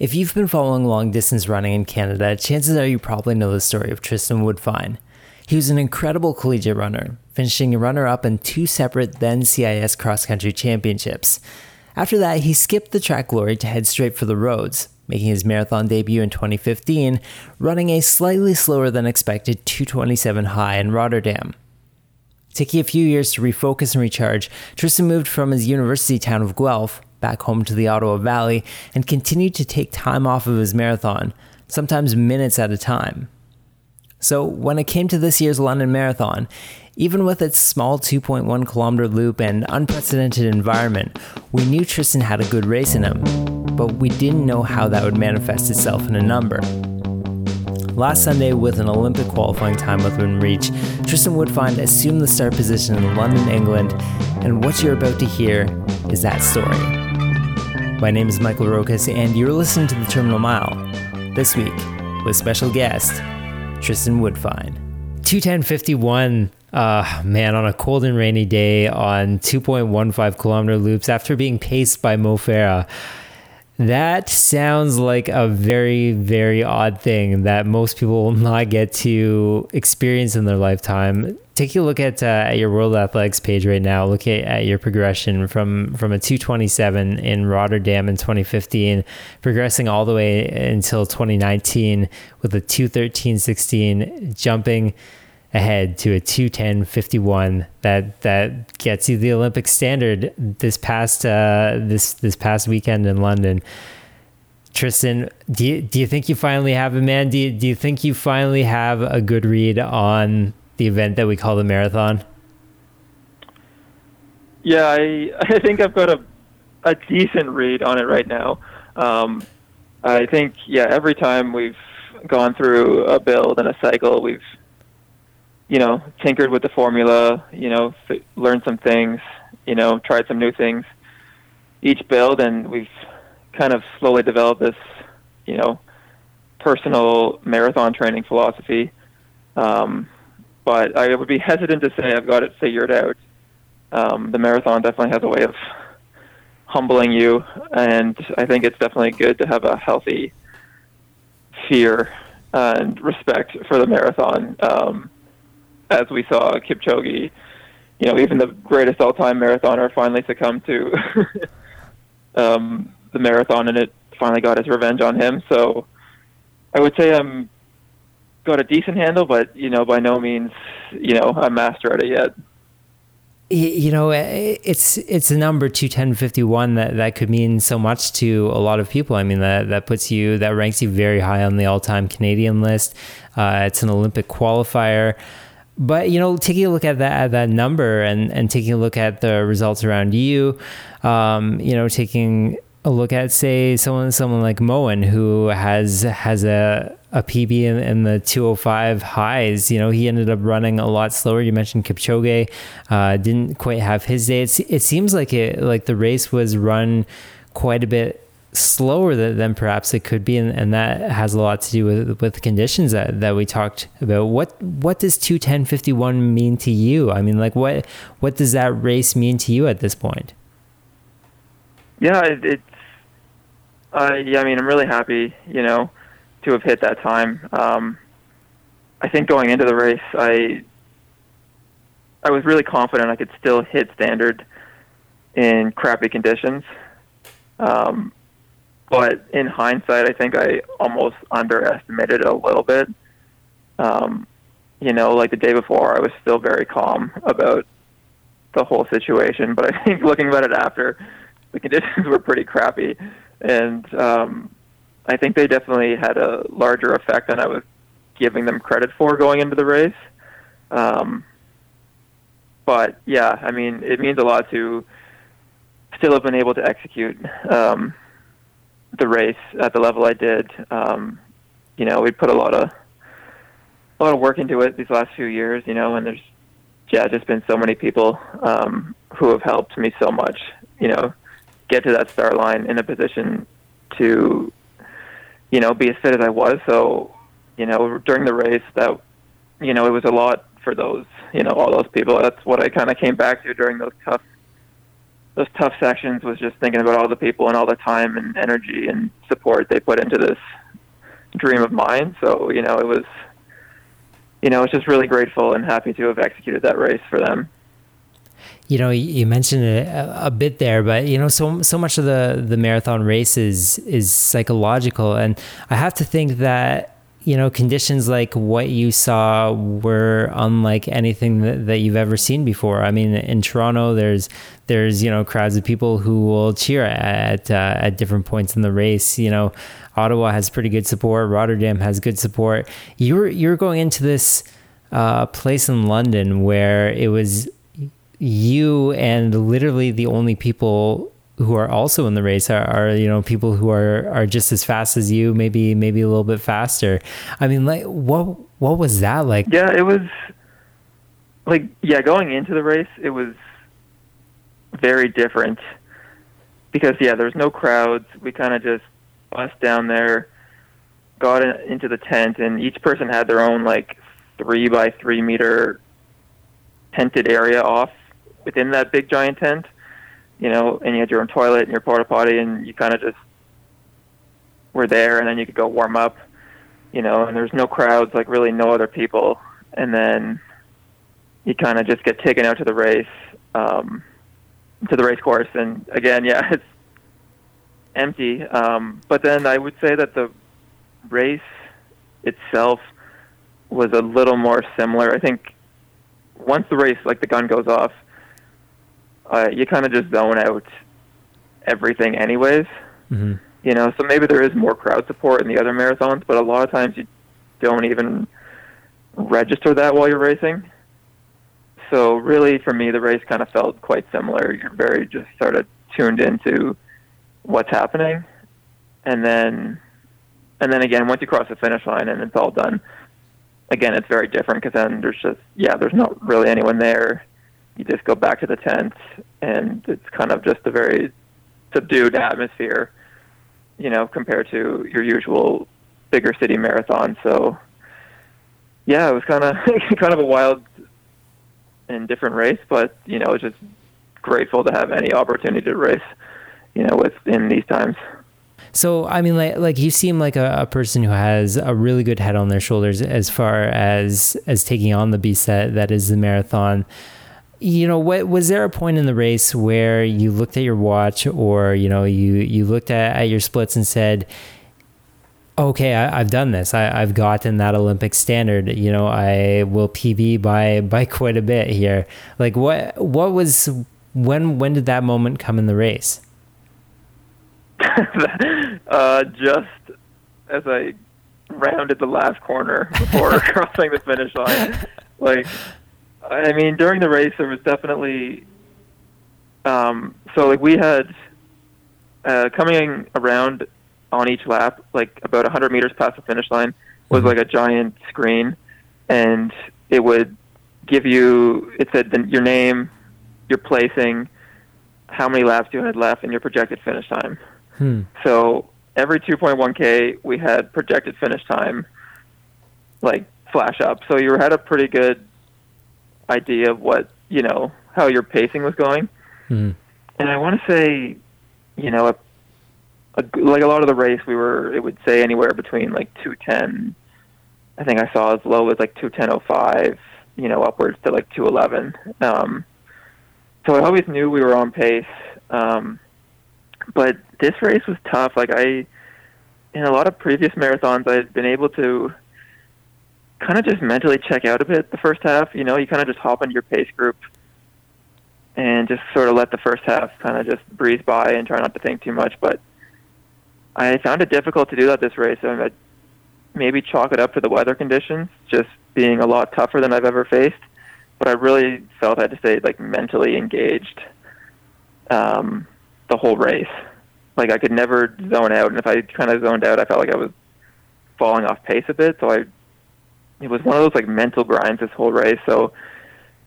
If you've been following long distance running in Canada, chances are you probably know the story of Tristan Woodfine. He was an incredible collegiate runner, finishing runner up in two separate then CIS cross country championships. After that, he skipped the track glory to head straight for the roads, making his marathon debut in 2015, running a slightly slower than expected 227 high in Rotterdam. Taking a few years to refocus and recharge, Tristan moved from his university town of Guelph back home to the Ottawa Valley and continued to take time off of his marathon, sometimes minutes at a time. So, when it came to this year's London Marathon, even with its small 2.1 kilometer loop and unprecedented environment, we knew Tristan had a good race in him, but we didn't know how that would manifest itself in a number. Last Sunday, with an Olympic qualifying time within reach, Tristan Woodfine assumed the start position in London, England, and what you're about to hear is that story. My name is Michael Rokas, and you're listening to The Terminal Mile. This week, with special guest, Tristan Woodfine. 210.51, uh, man, on a cold and rainy day on 2.15 kilometer loops after being paced by Mo Farah. That sounds like a very, very odd thing that most people will not get to experience in their lifetime. Take a look at uh, at your World Athletics page right now. Look at, at your progression from from a 227 in Rotterdam in 2015, progressing all the way until 2019 with a 213.16, jumping ahead to a 210.51 that that gets you the Olympic standard this past uh, this this past weekend in London. Tristan, do you, do you think you finally have a man? Do you, do you think you finally have a good read on the event that we call the marathon? Yeah, I I think I've got a a decent read on it right now. Um, I think yeah, every time we've gone through a build and a cycle, we've you know, tinkered with the formula, you know, f- learned some things, you know, tried some new things each build, and we've kind of slowly developed this, you know, personal marathon training philosophy. Um, but I would be hesitant to say I've got it figured out. Um, the marathon definitely has a way of humbling you, and I think it's definitely good to have a healthy fear and respect for the marathon. Um, as we saw Kipchoge, you know, even the greatest all-time marathoner finally succumbed to um, the marathon, and it finally got its revenge on him. So I would say I'm got a decent handle, but you know, by no means, you know, a master at it yet. You know, it's it's a number two ten fifty one that that could mean so much to a lot of people. I mean, that that puts you that ranks you very high on the all time Canadian list. Uh, it's an Olympic qualifier but you know, taking a look at that at that number and and taking a look at the results around you, um, you know, taking a look at say someone someone like Moen who has has a a PB in, in, the 205 highs. You know, he ended up running a lot slower. You mentioned Kipchoge uh, didn't quite have his day. It's, it seems like it like the race was run quite a bit slower than, than perhaps it could be, and, and, that has a lot to do with with the conditions that, that we talked about. What what does two ten fifty one mean to you? I mean, like what what does that race mean to you at this point? Yeah, it, it's uh, yeah. I mean, I'm really happy, you know, to have hit that time. Um, I think going into the race, I I was really confident I could still hit standard in crappy conditions. Um, but in hindsight, I think I almost underestimated it a little bit. Um, you know, like the day before, I was still very calm about the whole situation, but I think looking at it after, the conditions were pretty crappy, and um, I think they definitely had a larger effect than I was giving them credit for going into the race. Um, but yeah, I mean, it means a lot to still have been able to execute. Um, the race at the level I did. Um, you know, we put a lot of a lot of work into it these last few years. You know, and there's yeah, just been so many people um, who have helped me so much. You know, get to that start line in a position to you know be as fit as I was. So you know, during the race, that you know, it was a lot for those you know all those people. That's what I kind of came back to during those tough those tough sections was just thinking about all the people and all the time and energy and support they put into this dream of mine. So you know, it was, you know, it's just really grateful and happy to have executed that race for them. You know, you mentioned it a, bit there, but you know, so so much of the the marathon race is is psychological, and I have to think that you know, conditions like what you saw were unlike anything that, that you've ever seen before. I mean, in Toronto, there's there's you know crowds of people who will cheer at uh, at different points in the race. You know, Ottawa has pretty good support. Rotterdam has good support. You're you're going into this uh, place in London where it was you and literally the only people who are also in the race are, are, you know people who are are just as fast as you maybe maybe a little bit faster. I mean like what what was that like? Yeah it was like yeah going into the race it was very different because yeah there's no crowds. We kind of just bust down there got in, into the tent and each person had their own like three by three meter tented area off within that big giant tent you know, and you had your own toilet and your porta potty, and you kind of just were there, and then you could go warm up, you know, and there's no crowds, like really no other people, and then you kind of just get taken out to the race, um, to the race course, and again, yeah, it's empty. Um, but then I would say that the race itself was a little more similar. I think once the race, like the gun goes off, uh, you kind of just zone out everything anyways. Mm-hmm. You know, so maybe there is more crowd support in the other marathons, but a lot of times you don't even register that while you're racing. So really, for me, the race kind of felt quite similar. You're very just sort of tuned into what's happening, and then, and then again, once you cross the finish line and it's all done, again, it's very different because then there's just yeah, there's not really anyone there you just go back to the tent, and it's kind of just a very subdued atmosphere, you know, compared to your usual bigger city marathon. So, yeah, it was kind of kind of a wild and different race, but you know, just grateful to have any opportunity to race, you know, with in these times. So I mean, like, like you seem like a, a, person who has a really good head on their shoulders as far as as taking on the beast that that is the marathon you know what was there a point in the race where you looked at your watch or you know you you looked at, at your splits and said okay I, have done this. I, i've gotten that olympic standard. You know i will pb by by quite a bit here. Like what what was when when did that moment come in the race? Uh, just as i rounded the last corner before crossing the finish line. Like I mean, during the race, there was definitely. Um, so, like, we had uh, coming around on each lap, like about 100 meters past the finish line, was mm-hmm. like a giant screen, and it would give you. It said the, your name, your placing, how many laps you had left, and your projected finish time. Hmm. So every 2.1k, we had projected finish time, like flash up. So you had a pretty good idea of what you know how your pacing was going. Mm-hmm. And I want to say, you know, a, a, like a lot of the race, we were it would say anywhere between like two ten. I think I saw as low as like two ten oh five. You know, upwards to like two eleven. Um, so I always knew we were on pace. Um, but this race was tough. Like I, in a lot of previous marathons, I'd been able to kind of just mentally check out a bit the first half. You know, you kind of just hop into your pace group and just sort of let the first half kind of just breeze by and try not to think too much. But I found it difficult to do that this race. I mean, maybe chalk it up to the weather conditions, just being a lot tougher than I've ever faced. But I really felt I had to stay like mentally engaged um, the whole race. Like I could never zone out, and if I kind of zoned out, I felt like I was falling off pace a bit. So I it was one of those like mental grinds this whole race. So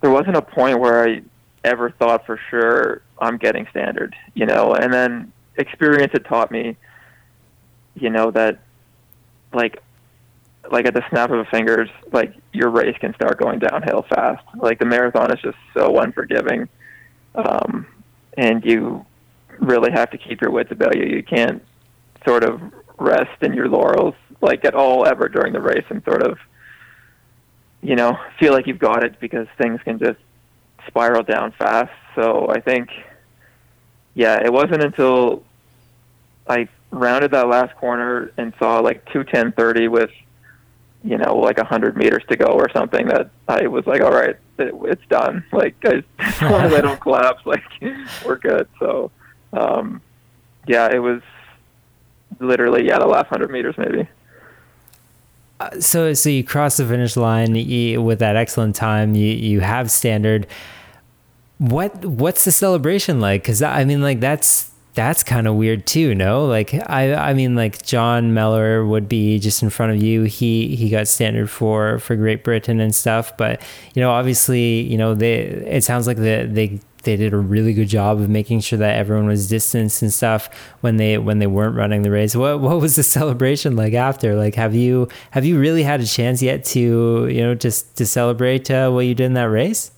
there wasn't a point where I ever thought for sure I'm getting standard, you know. And then experience had taught me, you know, that like like at the snap of a fingers, like your race can start going downhill fast. Like the marathon is just so unforgiving. Um, and you really have to keep your wits about you. You can't sort of rest in your laurels like at all ever during the race and sort of you know feel like you've got it because things can just spiral down fast. So I think yeah, it wasn't until I rounded that last corner and saw like two ten thirty with you know like a hundred meters to go or something that I was like, all right, it, it's done. Like I, as long as I don't collapse, like we're good. So um, yeah, it was literally yeah the last hundred meters maybe. So so you cross the finish line you, with that excellent time. You you have standard. What what's the celebration like? Because I mean, like that's that's kind of weird too no like i i mean like john mellor would be just in front of you he he got standard for for great britain and stuff but you know obviously you know they it sounds like they they they did a really good job of making sure that everyone was distanced and stuff when they when they weren't running the race what what was the celebration like after like have you have you really had a chance yet to you know just to celebrate uh, what you did in that race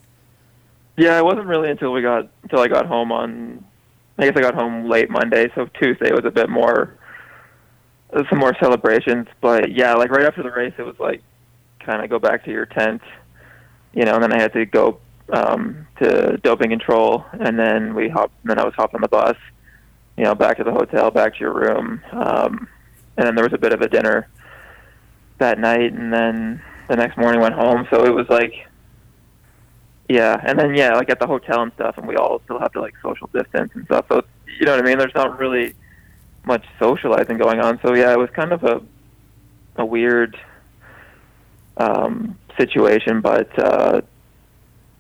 yeah it wasn't really until we got until i got home on I guess I got home late Monday, so Tuesday was a bit more, some more celebrations. But yeah, like right after the race, it was like kind of go back to your tent, you know. And then I had to go um, to doping control, and then we hopped. Then I was hopping on the bus, you know, back to the hotel, back to your room, um, and then there was a bit of a dinner that night, and then the next morning went home. So it was like yeah, and then yeah, like at the hotel and stuff, and we all still have to like social distance and stuff. So you know what I mean. There's not really much socializing going on. So yeah, it was kind of a a weird um, situation, but uh,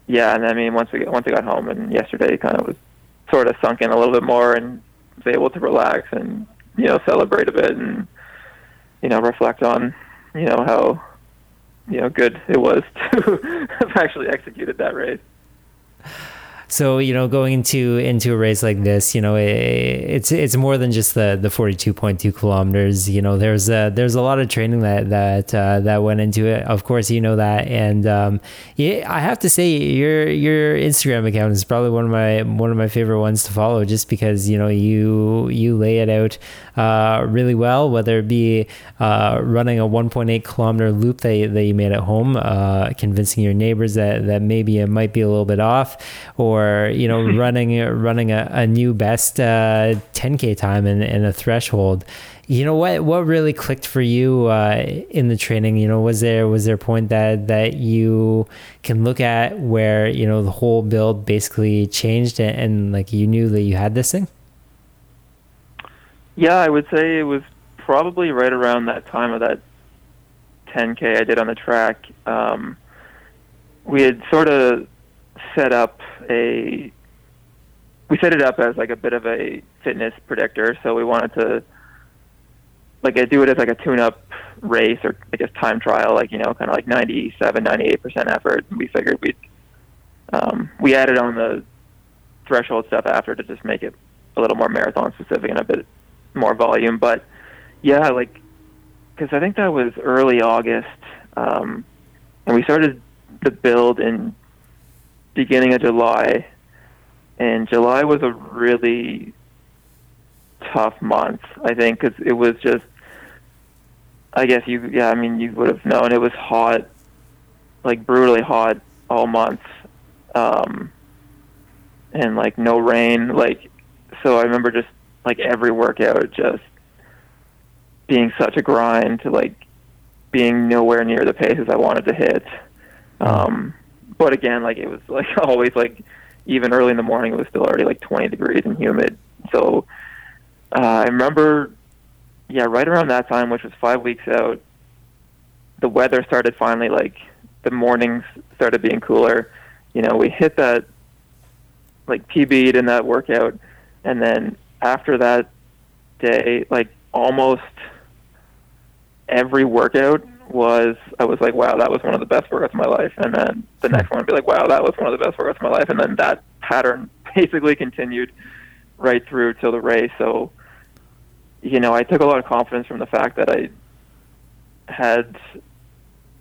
yeah, and I mean once we once I got home and yesterday, kind of was sort of sunk in a little bit more and was able to relax and you know celebrate a bit and you know reflect on you know how you know good it was to have actually executed that race. So you know, going into into a race like this, you know, it, it's it's more than just the the forty two point two kilometers. You know, there's a there's a lot of training that that uh, that went into it. Of course, you know that, and um, yeah, I have to say your your Instagram account is probably one of my one of my favorite ones to follow, just because you know you you lay it out uh, really well, whether it be uh, running a 1.8 kilometer loop that, that you made at home, uh, convincing your neighbors that, that maybe it might be a little bit off, or you know running running a, a new best 10k uh, time in, in a threshold. You know what what really clicked for you uh, in the training? You know was there was there a point that that you can look at where you know the whole build basically changed and, and like you knew that you had this thing yeah, I would say it was probably right around that time of that 10K I did on the track. Um, we had sort of set up a we set it up as like a bit of a fitness predictor so we wanted to like I do it as like a tune up race or I guess time trial like you know kind of like 97 98% effort we figured we'd um, we added on the threshold stuff after to just make it a little more marathon specific and a bit more volume. But yeah, like because I think that was early August, um, and we started the build in beginning of July, and July was a really tough month. I think because it was just, I guess you, yeah, I mean you would have known it was hot, like brutally hot all month, um, and like no rain, like so. I remember just like every workout just being such a grind to like being nowhere near the paces I wanted to hit. Um, but again, like it was like always like even early in the morning it was still already like 20 degrees and humid. So uh, I remember, yeah, right around that time, which was five weeks out, the weather started finally like the mornings started being cooler. You know, we hit that like PB'd in that workout, and then after that day, like almost every workout was I was like, wow, that was one of the best workouts of my life. And then the hmm. next one would be like, wow, that was one of the best workouts of my life. And then that pattern basically continued right through till the race. So, you know, I took a lot of confidence from the fact that I had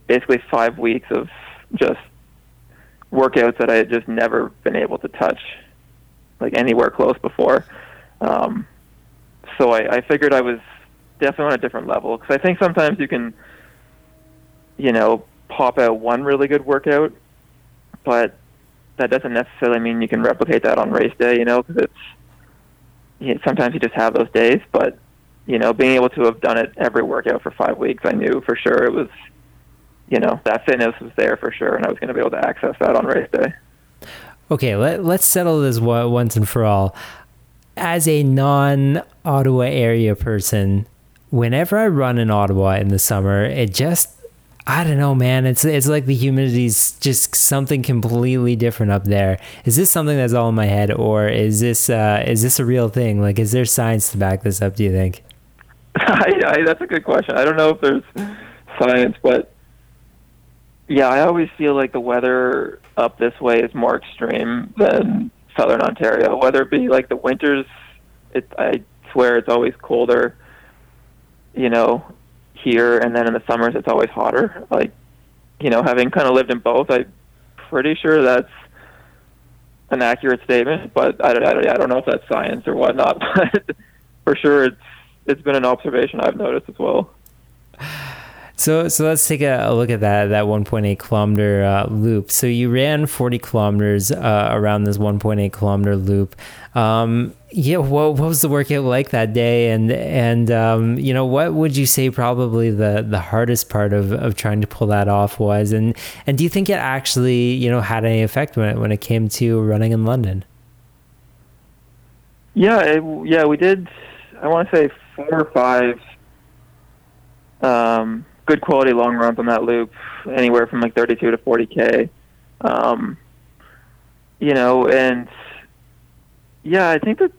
basically five weeks of just workouts that I had just never been able to touch like anywhere close before. Um, so I, I figured I was definitely on a different level because I think sometimes you can, you know, pop out one really good workout, but that doesn't necessarily mean you can replicate that on race day. You know, because it's you know, sometimes you just have those days, but you know, being able to have done it every workout for five weeks, I knew for sure it was, you know, that fitness was there for sure, and I was going to be able to access that on race day. Okay, let, let's settle this once and for all. As a non Ottawa area person, whenever I run in Ottawa in the summer, it just I don't know, man. It's it's like the humidity's just something completely different up there. Is this something that's all in my head, or is this uh, is this a real thing? Like, is there science to back this up? Do you think? I, I, that's a good question. I don't know if there's science, but yeah, I always feel like the weather up this way is more extreme than southern Ontario. Whether it be like the winters, it I swear it's always colder. You know, here, and then in the summers it's always hotter. Like, you know, having kind of lived in both, I'm pretty sure that's an accurate statement. But I, I, I don't know if that's science or whatnot. But for sure, it's it's been an observation I've noticed as well. So, so let's take a, a look at that that 1.8 kilometer uh, loop. So you ran 40 kilometers uh, around this 1.8 kilometer loop. Um, yeah, what, what was the workout like that day? And and um, you know, what would you say probably the the hardest part of, of trying to pull that off was? And and do you think it actually you know had any effect when it when it came to running in London? Yeah, it, yeah, we did. I want to say four or five. Um, good quality long runs on that loop, anywhere from like 32 to 40k. Um, you know, and yeah, I think that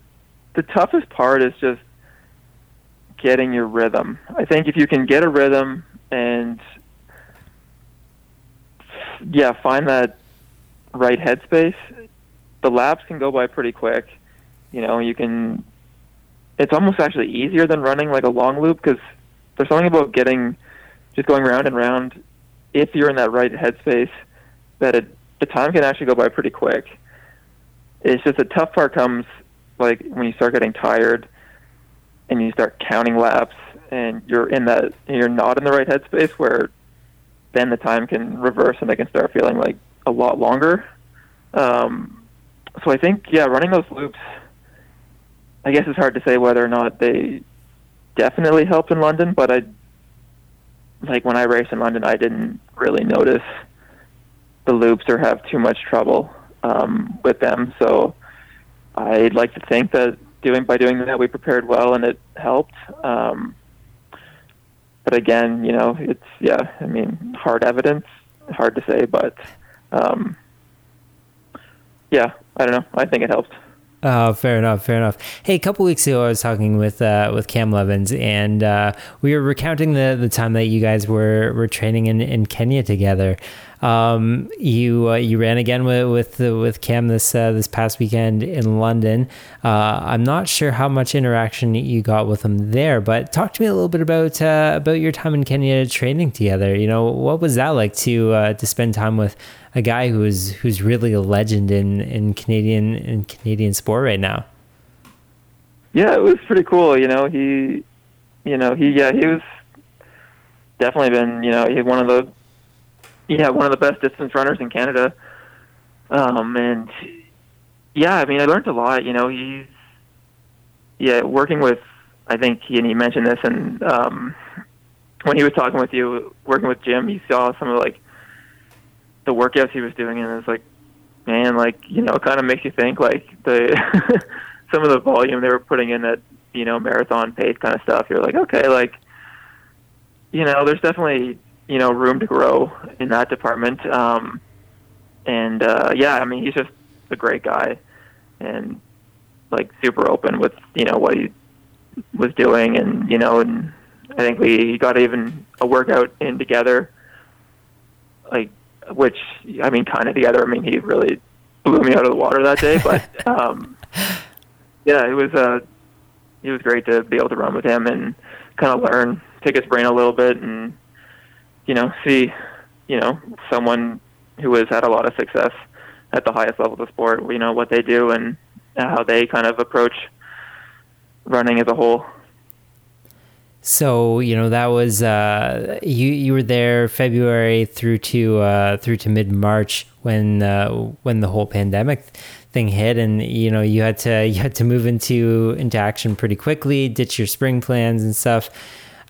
the toughest part is just getting your rhythm. I think if you can get a rhythm and yeah, find that right headspace, the laps can go by pretty quick. You know, you can. It's almost actually easier than running like a long loop because there's something about getting just going round and round, if you're in that right headspace, that it, the time can actually go by pretty quick. It's just the tough part comes like when you start getting tired and you start counting laps and you're in that you're not in the right headspace where then the time can reverse and they can start feeling like a lot longer. Um, so I think yeah, running those loops. I guess it's hard to say whether or not they definitely helped in London, but I like when I raced in London, I didn't really notice the loops or have too much trouble um, with them. So I'd like to think that doing by doing that we prepared well and it helped. Um, but again, you know, it's yeah. I mean, hard evidence, hard to say, but um, yeah, I don't know. I think it helped. Oh, fair enough, fair enough. Hey, a couple weeks ago, I was talking with uh, with Cam Levins, and uh, we were recounting the, the time that you guys were were training in, in Kenya together. Um, you uh, you ran again with with, with Cam this uh, this past weekend in London. Uh, I'm not sure how much interaction you got with him there, but talk to me a little bit about uh, about your time in Kenya training together. You know, what was that like to to spend time with a guy who's who's really a legend in, in Canadian in Canadian sport right now. Yeah, it was pretty cool. You know, he, you know, he yeah he was definitely been you know he's one of the yeah one of the best distance runners in Canada. Um, and yeah, I mean, I learned a lot. You know, he's yeah working with I think he and he mentioned this and um, when he was talking with you, working with Jim, he saw some of like the workouts he was doing, and it was like, man, like you know, it kind of makes you think like the some of the volume they were putting in that you know marathon pace kind of stuff. You're like, okay, like you know, there's definitely you know room to grow in that department. Um, and uh, yeah, I mean, he's just a great guy, and like super open with you know what he was doing, and you know, and I think we got even a workout in together, like which I mean, kind of together. I mean, he really blew me out of the water that day. But um, yeah, it was uh, it was great to be able to run with him and kind of learn, take his brain a little bit, and you know, see, you know, someone who has had a lot of success at the highest level of the sport. You know what they do, and how they kind of approach running as a whole. So you know that was uh, you. You were there February through to uh, through to mid March when uh, when the whole pandemic thing hit, and you know you had to you had to move into into action pretty quickly, ditch your spring plans and stuff.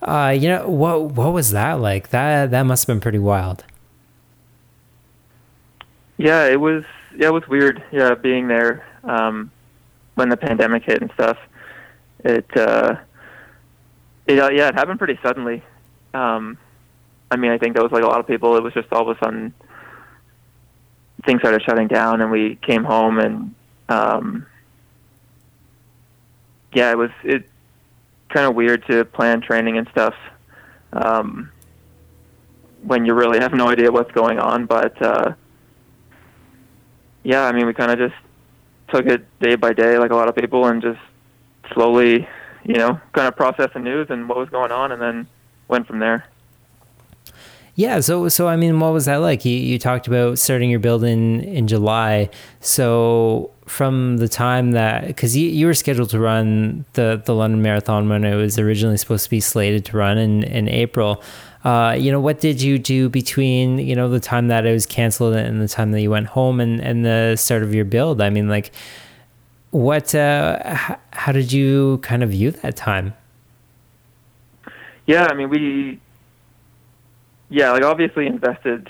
Uh, you know what what was that like? That that must have been pretty wild. Yeah, it was. Yeah, it was weird. Yeah, being there um, when the pandemic hit and stuff. It. Uh, it, uh, yeah, it happened pretty suddenly. Um, I mean, I think that was like a lot of people. It was just all of a sudden things started shutting down, and we came home, and um, yeah, it was it kind of weird to plan training and stuff um, when you really have no idea what's going on. But uh, yeah, I mean, we kind of just took it day by day, like a lot of people, and just slowly you know, kind of process the news and what was going on, and then went from there. Yeah, so so I mean, what was that like? You you talked about starting your build in in July. So from the time that because you, you were scheduled to run the the London Marathon when it was originally supposed to be slated to run in in April. Uh, you know, what did you do between you know the time that it was canceled and the time that you went home and and the start of your build? I mean, like what? Uh, how did you kind of view that time? Yeah, I mean, we, yeah, like obviously invested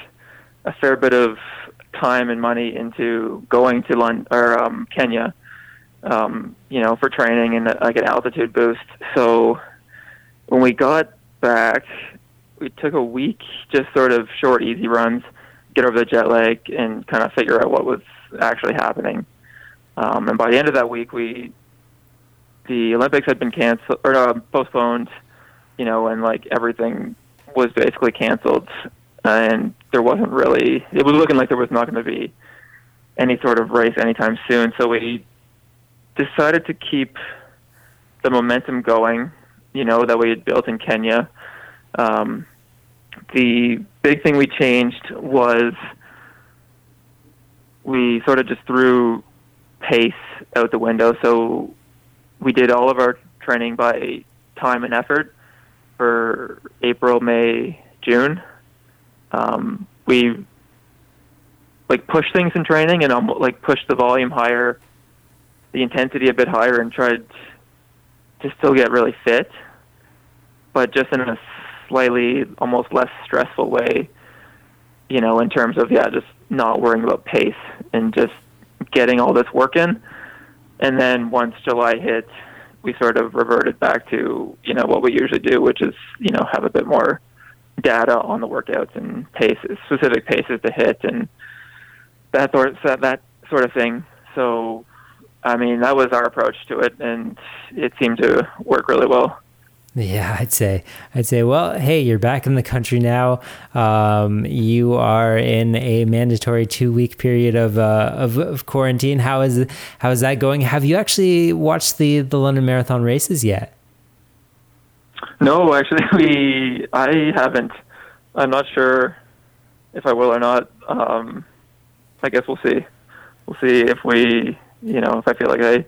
a fair bit of time and money into going to London or um, Kenya, um, you know, for training and like an altitude boost. So when we got back, we took a week, just sort of short, easy runs, get over the jet lag, and kind of figure out what was actually happening. Um, and by the end of that week, we the Olympics had been canceled or uh, postponed, you know, and like everything was basically canceled, and there wasn't really. It was looking like there was not going to be any sort of race anytime soon. So we decided to keep the momentum going, you know, that we had built in Kenya. Um, the big thing we changed was we sort of just threw pace out the window. So we did all of our training by time and effort for April, May, June. Um, we like pushed things in training and almost like pushed the volume higher, the intensity a bit higher, and tried to still get really fit, but just in a slightly almost less stressful way. You know, in terms of yeah, just not worrying about pace and just getting all this work in. And then once July hit, we sort of reverted back to you know what we usually do, which is you know have a bit more data on the workouts and paces, specific paces to hit, and that sort that that sort of thing. So, I mean, that was our approach to it, and it seemed to work really well. Yeah, I'd say, I'd say, well, hey, you're back in the country now. Um, you are in a mandatory two week period of, uh, of, of quarantine. How is how is that going? Have you actually watched the the London Marathon races yet? No, actually, we I haven't. I'm not sure if I will or not. Um, I guess we'll see. We'll see if we, you know, if I feel like I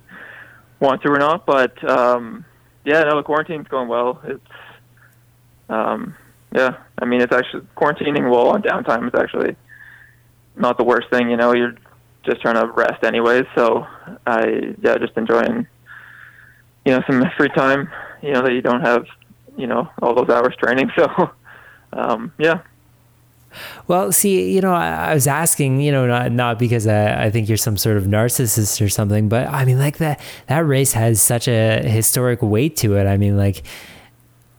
want to or not. But um, yeah, no, the quarantine's going well. It's, um, yeah, I mean, it's actually quarantining well on downtime is actually not the worst thing. You know, you're just trying to rest anyways. So I, yeah, just enjoying, you know, some free time. You know that you don't have, you know, all those hours training. So, um, yeah, well, see, you know, I, I, was asking, you know, not not because I, I think you're some sort of narcissist or something, but I mean, like that that race has such a historic weight to it. I mean, like.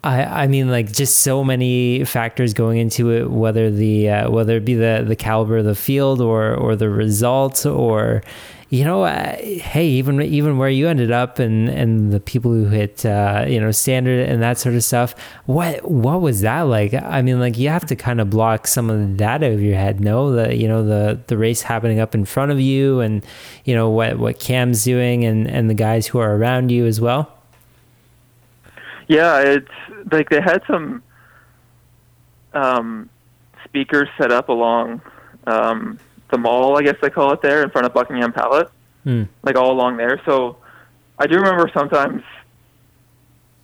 I, I mean like just so many factors going into it whether the uh, whether it be the the caliber of the field or or the results or you know, uh, hey, even even where you ended up and and the people who hit uh, you know standard and that sort of stuff. What what was that like? I mean, like you have to kind of block some of the data of your head. No, the you know the the race happening up in front of you, and you know what what Cam's doing, and and the guys who are around you as well. Yeah, it's like they had some um, speakers set up along. Um, the mall, I guess they call it there, in front of Buckingham Palace. mm. like all along there. So I do remember sometimes,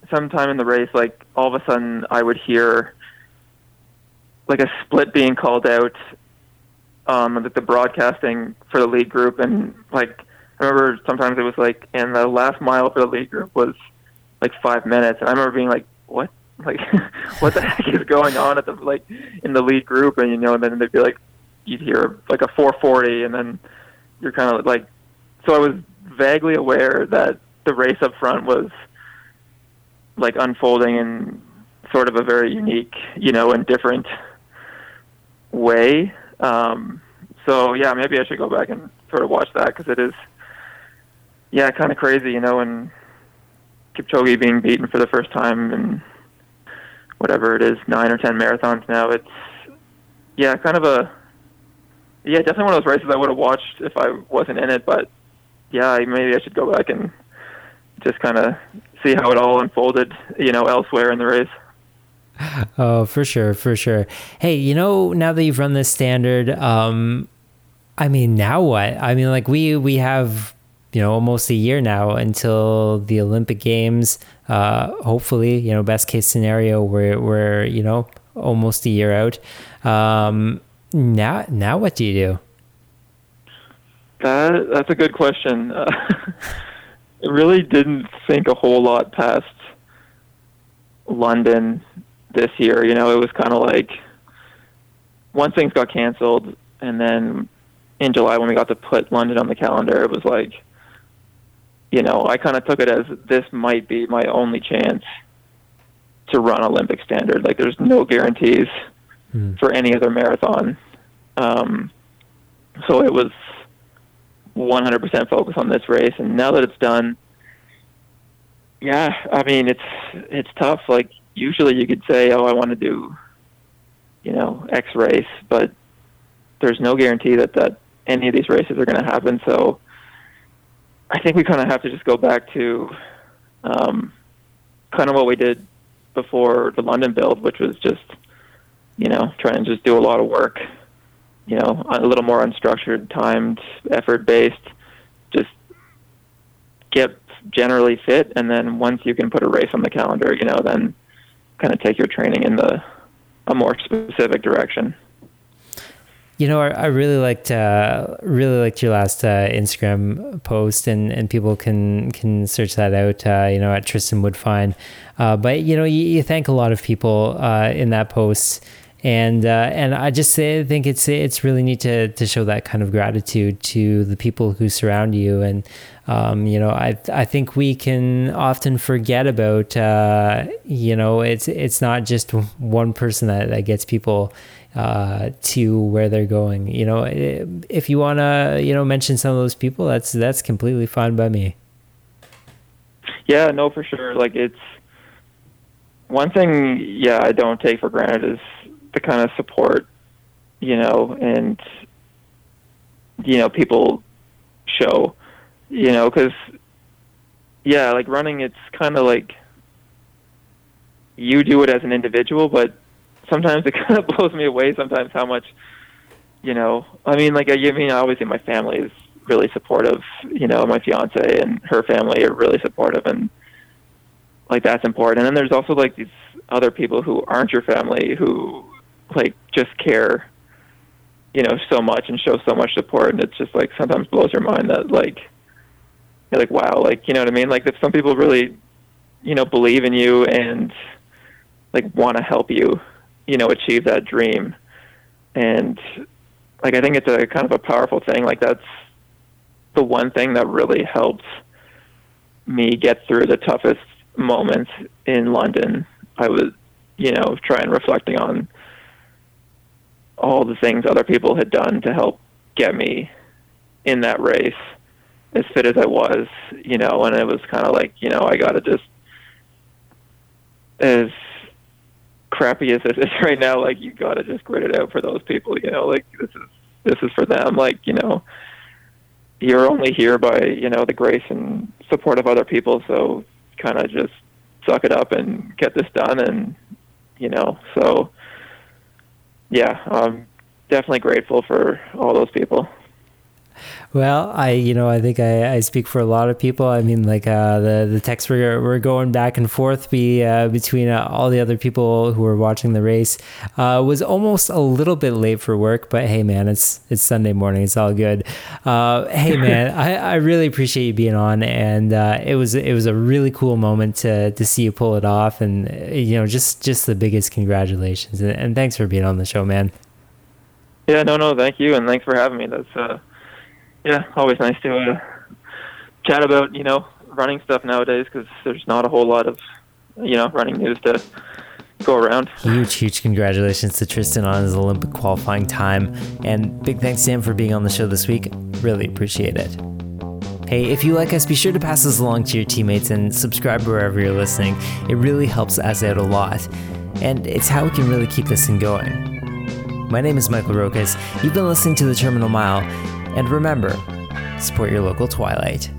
sometime in the race, like all of a sudden I would hear like a split being called out um the, the broadcasting for the lead group and like I remember sometimes it was like and the last mile for the lead group was like five minutes and I remember being like what like what the heck is going on at the like in the lead group and you know and then they'd be like you'd hear like a 440 and then you're kind of like so I was vaguely aware that the race up front was like unfolding in sort of a very unique you know and different way um so yeah maybe I should go back and sort of watch that because it is yeah kind of crazy you know and Kipchoge being beaten for the first time and whatever it is, nine or ten marathons now. It's yeah, kind of a yeah, definitely one of those races I would have watched if I wasn't in it. But yeah, maybe I should go back and just kind of see how it all unfolded, you know, elsewhere in the race. Oh, for sure, for sure. Hey, you know, now that you've run this standard, um, I mean, now what? I mean, like we we have you know almost a year now until the Olympic Games. Uh, hopefully, you know, best case scenario, we're we're you know almost a year out. Um, now, now what do you do? That that's a good question. Uh, really didn't think a whole lot past London this year. You know, it was kind of like once things got canceled, and then in July when we got to put London on the calendar, it was like you know, I kind of took it as this might be my only chance to run Olympic standard. Like, there's no guarantees mm. for any other marathon. Um, so it was 100% focus on this race. And now that it's done, yeah, I mean, it's it's tough. Like, usually you could say, oh, I want to do, you know, X race, but there's no guarantee that that any of these races are going to happen. So I think we kind of have to just go back to um, kind of what we did before the London build, which was just, you know, trying to just do a lot of work, you know, a little more unstructured, timed, effort based, just get generally fit. And then once you can put a race on the calendar, you know, then kind of take your training in the a more specific direction. You know, I, I really liked uh, really liked your last uh, Instagram post, and, and people can can search that out. Uh, you know, at Tristan Woodfine. Uh, but you know, you, you, thank a lot of people uh, in that post, and uh, and I just say, I think it's it's really neat to to show that kind of gratitude to the people who surround you, and um, you know, I I think we can often forget about you know, it's it's not just one person that that gets people uh, to where they're going. You know, if you want to, you know, mention some of those people, that's that's completely fine by me. Yeah, no, for sure. Like it's one thing. Yeah, I don't take for granted is the kind of support, you know, and you know people show, you know, because yeah, like running, it's kind of like you do it as an individual, but sometimes it kind of blows me away sometimes how much you know i mean like i mean obviously my family is really supportive you know my fiance and her family are really supportive and like that's important. And then there's also like these other people who aren't your family who like just care you know so much and show so much support. And it's just like sometimes blows your mind that like you're like wow like you know what i mean? Like if some people really you know believe in you and like want to help you you know achieve that dream. And like i think it's a kind of a powerful thing. Like that's the one thing that really helped me get through the toughest moments in london. I was you know trying reflecting on all the things other people had done to help get me in that race as fit as I was, you know, and it was kind of like, you know, I got to just as crappy as it is right now, like you gotta just grit it out for those people. You know, like this is this is for them. Like you know, you're only here by you know the grace and support of other people. So kind of just suck it up and get this done. And you know, so yeah, I'm definitely grateful for all those people. Well, I you know I think I, I speak for a lot of people. I mean, like uh, the the texts were, were going back and forth be, uh, between uh, all the other people who were watching the race. Uh, was almost a little bit late for work, but hey, man, it's it's Sunday morning. It's all good. Uh, hey, man, I, I really appreciate you being on, and uh, it was it was a really cool moment to to see you pull it off, and you know just just the biggest congratulations, and, and thanks for being on the show, man. Yeah, no, no, thank you, and thanks for having me. That's uh, yeah, always nice to uh, chat about you know running stuff nowadays because there's not a whole lot of you know running news to go around. Huge, huge congratulations to Tristan on his Olympic qualifying time, and big thanks to him for being on the show this week. Really appreciate it. Hey, if you like us, be sure to pass this along to your teammates and subscribe wherever you're listening. It really helps us out a lot, and it's how we can really keep this thing going. My name is Michael Rokas. You've been listening to The Terminal Mile, and remember, support your local Twilight.